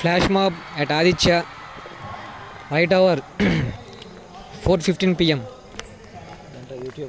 Flash mob at Aditya, White Hour, 4:15 p.m.